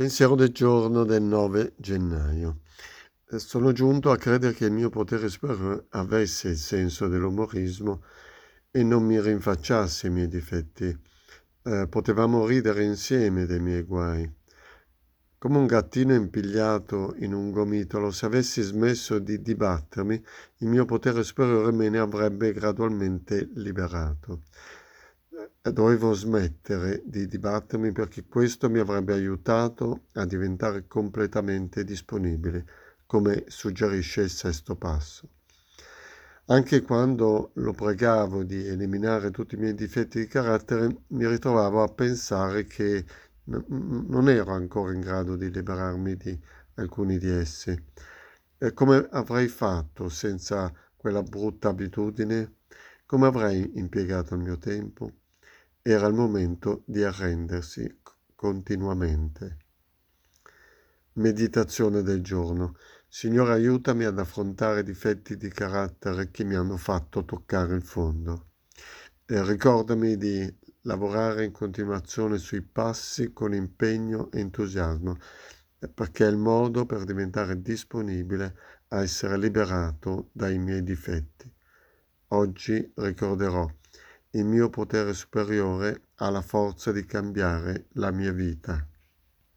Pensiero del giorno del 9 gennaio. Eh, sono giunto a credere che il mio potere superiore avesse il senso dell'umorismo e non mi rinfacciasse i miei difetti. Eh, potevamo ridere insieme dei miei guai. Come un gattino impigliato in un gomitolo, se avessi smesso di dibattermi, il mio potere superiore me ne avrebbe gradualmente liberato dovevo smettere di dibattermi perché questo mi avrebbe aiutato a diventare completamente disponibile, come suggerisce il sesto passo. Anche quando lo pregavo di eliminare tutti i miei difetti di carattere, mi ritrovavo a pensare che non ero ancora in grado di liberarmi di alcuni di essi. E come avrei fatto senza quella brutta abitudine? Come avrei impiegato il mio tempo? Era il momento di arrendersi continuamente. Meditazione del giorno. Signore, aiutami ad affrontare difetti di carattere che mi hanno fatto toccare il fondo. E ricordami di lavorare in continuazione sui passi con impegno e entusiasmo, perché è il modo per diventare disponibile a essere liberato dai miei difetti. Oggi ricorderò il mio potere superiore ha la forza di cambiare la mia vita.